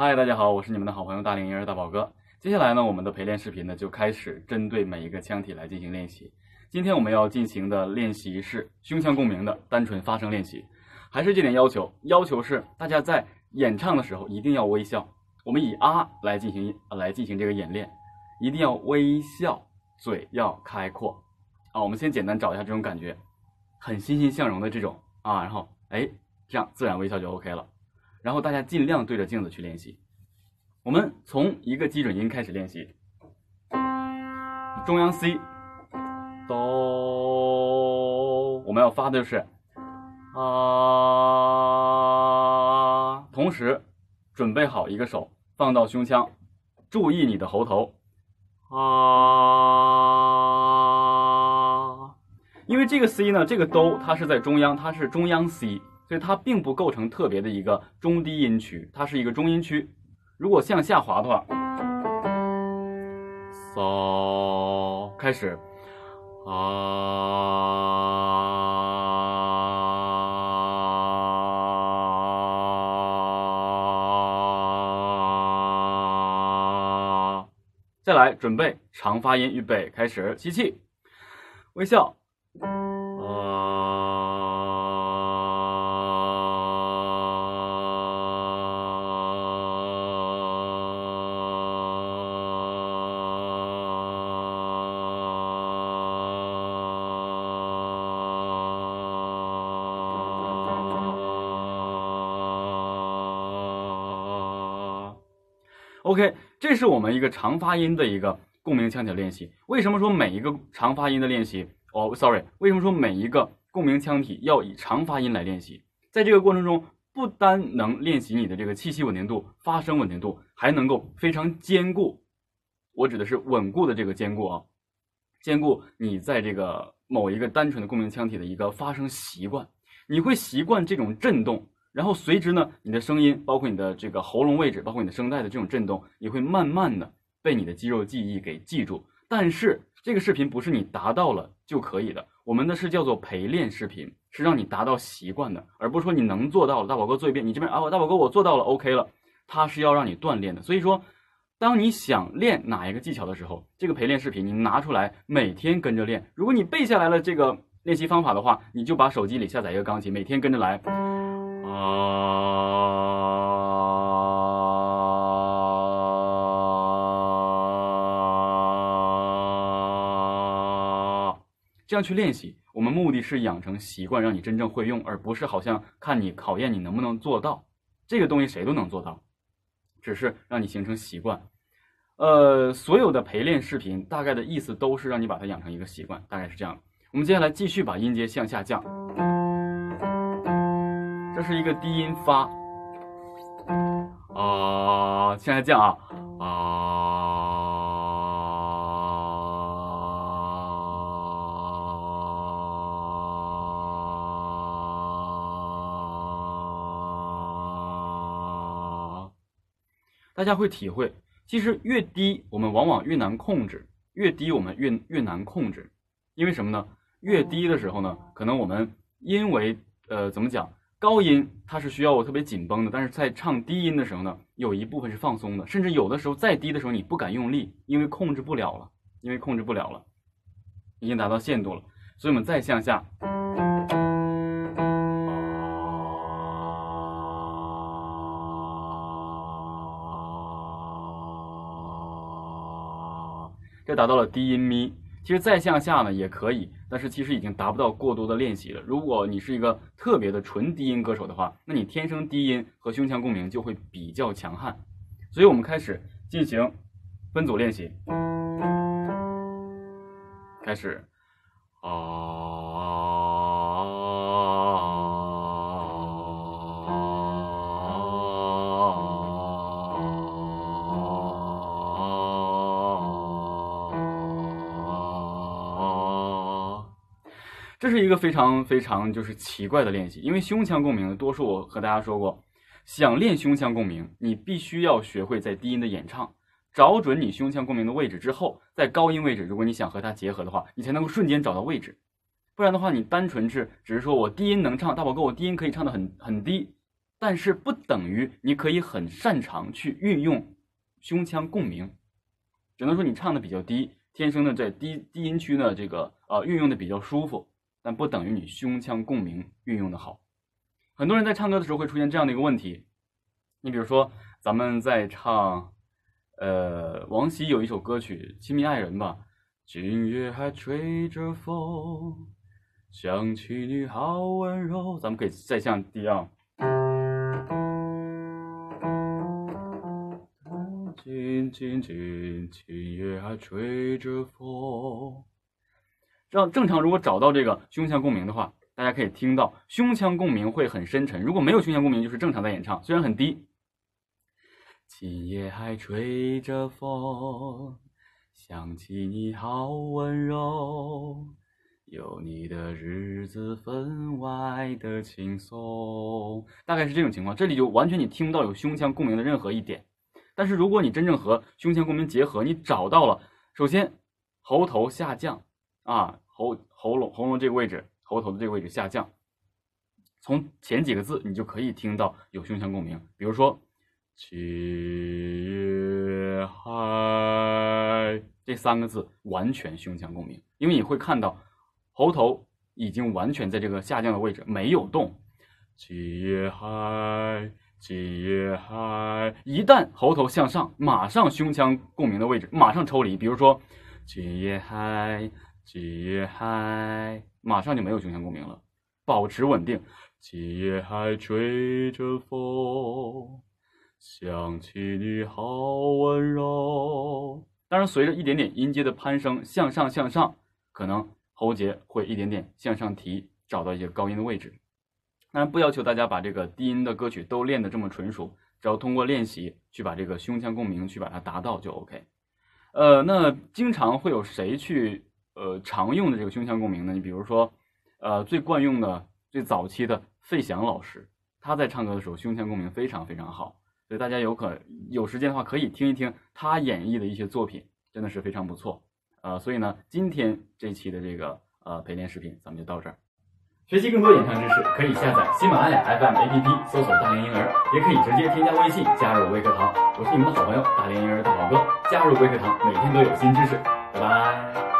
嗨，大家好，我是你们的好朋友大龄婴儿大宝哥。接下来呢，我们的陪练视频呢就开始针对每一个腔体来进行练习。今天我们要进行的练习是胸腔共鸣的单纯发声练习，还是这点要求，要求是大家在演唱的时候一定要微笑。我们以啊来进行来进行这个演练，一定要微笑，嘴要开阔啊。我们先简单找一下这种感觉，很欣欣向荣的这种啊，然后哎，这样自然微笑就 OK 了。然后大家尽量对着镜子去练习。我们从一个基准音开始练习，中央 C，哆，我们要发的就是啊，同时准备好一个手放到胸腔，注意你的喉头。啊，因为这个 C 呢，这个哆它是在中央，它是中央 C，所以它并不构成特别的一个中低音区，它是一个中音区。如果向下滑的话，嗦，开始，啊，再来，准备长发音，预备，开始，吸气，微笑。OK，这是我们一个长发音的一个共鸣腔体练习。为什么说每一个长发音的练习？哦，sorry，为什么说每一个共鸣腔体要以长发音来练习？在这个过程中，不单能练习你的这个气息稳定度、发声稳定度，还能够非常坚固。我指的是稳固的这个坚固啊，坚固你在这个某一个单纯的共鸣腔体的一个发声习惯，你会习惯这种震动。然后随之呢，你的声音，包括你的这个喉咙位置，包括你的声带的这种震动，也会慢慢的被你的肌肉记忆给记住。但是这个视频不是你达到了就可以的，我们的是叫做陪练视频，是让你达到习惯的，而不是说你能做到了。大宝哥做一遍，你这边啊，大宝哥我做到了，OK 了。它是要让你锻炼的。所以说，当你想练哪一个技巧的时候，这个陪练视频你拿出来每天跟着练。如果你背下来了这个练习方法的话，你就把手机里下载一个钢琴，每天跟着来。啊，这样去练习，我们目的是养成习惯，让你真正会用，而不是好像看你考验你能不能做到。这个东西谁都能做到，只是让你形成习惯。呃，所有的陪练视频大概的意思都是让你把它养成一个习惯，大概是这样。我们接下来继续把音阶向下降。这是一个低音发，啊，向下降啊，啊，大家会体会，其实越低，我们往往越难控制，越低我们越越难控制，因为什么呢？越低的时候呢，可能我们因为呃，怎么讲？高音它是需要我特别紧绷的，但是在唱低音的时候呢，有一部分是放松的，甚至有的时候再低的时候你不敢用力，因为控制不了了，因为控制不了了，已经达到限度了，所以我们再向下，这达到了低音咪。其实再向下呢也可以，但是其实已经达不到过多的练习了。如果你是一个特别的纯低音歌手的话，那你天生低音和胸腔共鸣就会比较强悍。所以我们开始进行分组练习，开始啊。这是一个非常非常就是奇怪的练习，因为胸腔共鸣，多数我和大家说过，想练胸腔共鸣，你必须要学会在低音的演唱，找准你胸腔共鸣的位置之后，在高音位置，如果你想和它结合的话，你才能够瞬间找到位置，不然的话，你单纯是只是说我低音能唱，大宝哥我低音可以唱的很很低，但是不等于你可以很擅长去运用胸腔共鸣，只能说你唱的比较低，天生的在低低音区呢，这个呃运用的比较舒服，但不等于你胸腔共鸣运用的好。很多人在唱歌的时候会出现这样的一个问题，你比如说咱们在唱，呃，王晰有一首歌曲《亲密爱人》吧，今夜还吹着风，想起你好温柔，咱们可以再向低啊。静静静，今夜还吹着风。这样正常，如果找到这个胸腔共鸣的话，大家可以听到胸腔共鸣会很深沉。如果没有胸腔共鸣，就是正常在演唱，虽然很低。今夜还吹着风，想起你好温柔，有你的日子分外的轻松。大概是这种情况，这里就完全你听不到有胸腔共鸣的任何一点。但是如果你真正和胸腔共鸣结合，你找到了，首先喉头下降啊，喉喉咙喉咙这个位置，喉头的这个位置下降，从前几个字你就可以听到有胸腔共鸣。比如说“七夜海”这三个字完全胸腔共鸣，因为你会看到喉头已经完全在这个下降的位置没有动，“七夜海”。今夜海，一旦喉头向上，马上胸腔共鸣的位置马上抽离。比如说，今夜海，今夜海，马上就没有胸腔共鸣了。保持稳定。今夜还吹着风，想起你好温柔。当然，随着一点点音阶的攀升，向上向上，可能喉结会一点点向上提，找到一些高音的位置。当然不要求大家把这个低音的歌曲都练得这么纯熟，只要通过练习去把这个胸腔共鸣去把它达到就 OK。呃，那经常会有谁去呃常用的这个胸腔共鸣呢？你比如说，呃最惯用的最早期的费翔老师，他在唱歌的时候胸腔共鸣非常非常好，所以大家有可有时间的话可以听一听他演绎的一些作品，真的是非常不错。呃，所以呢，今天这期的这个呃陪练视频咱们就到这儿。学习更多演唱知识，可以下载喜马拉雅 FM APP，搜索“大连婴儿”，也可以直接添加微信加入微课堂。我是你们的好朋友大连婴儿大宝哥，加入微课堂，每天都有新知识。拜拜。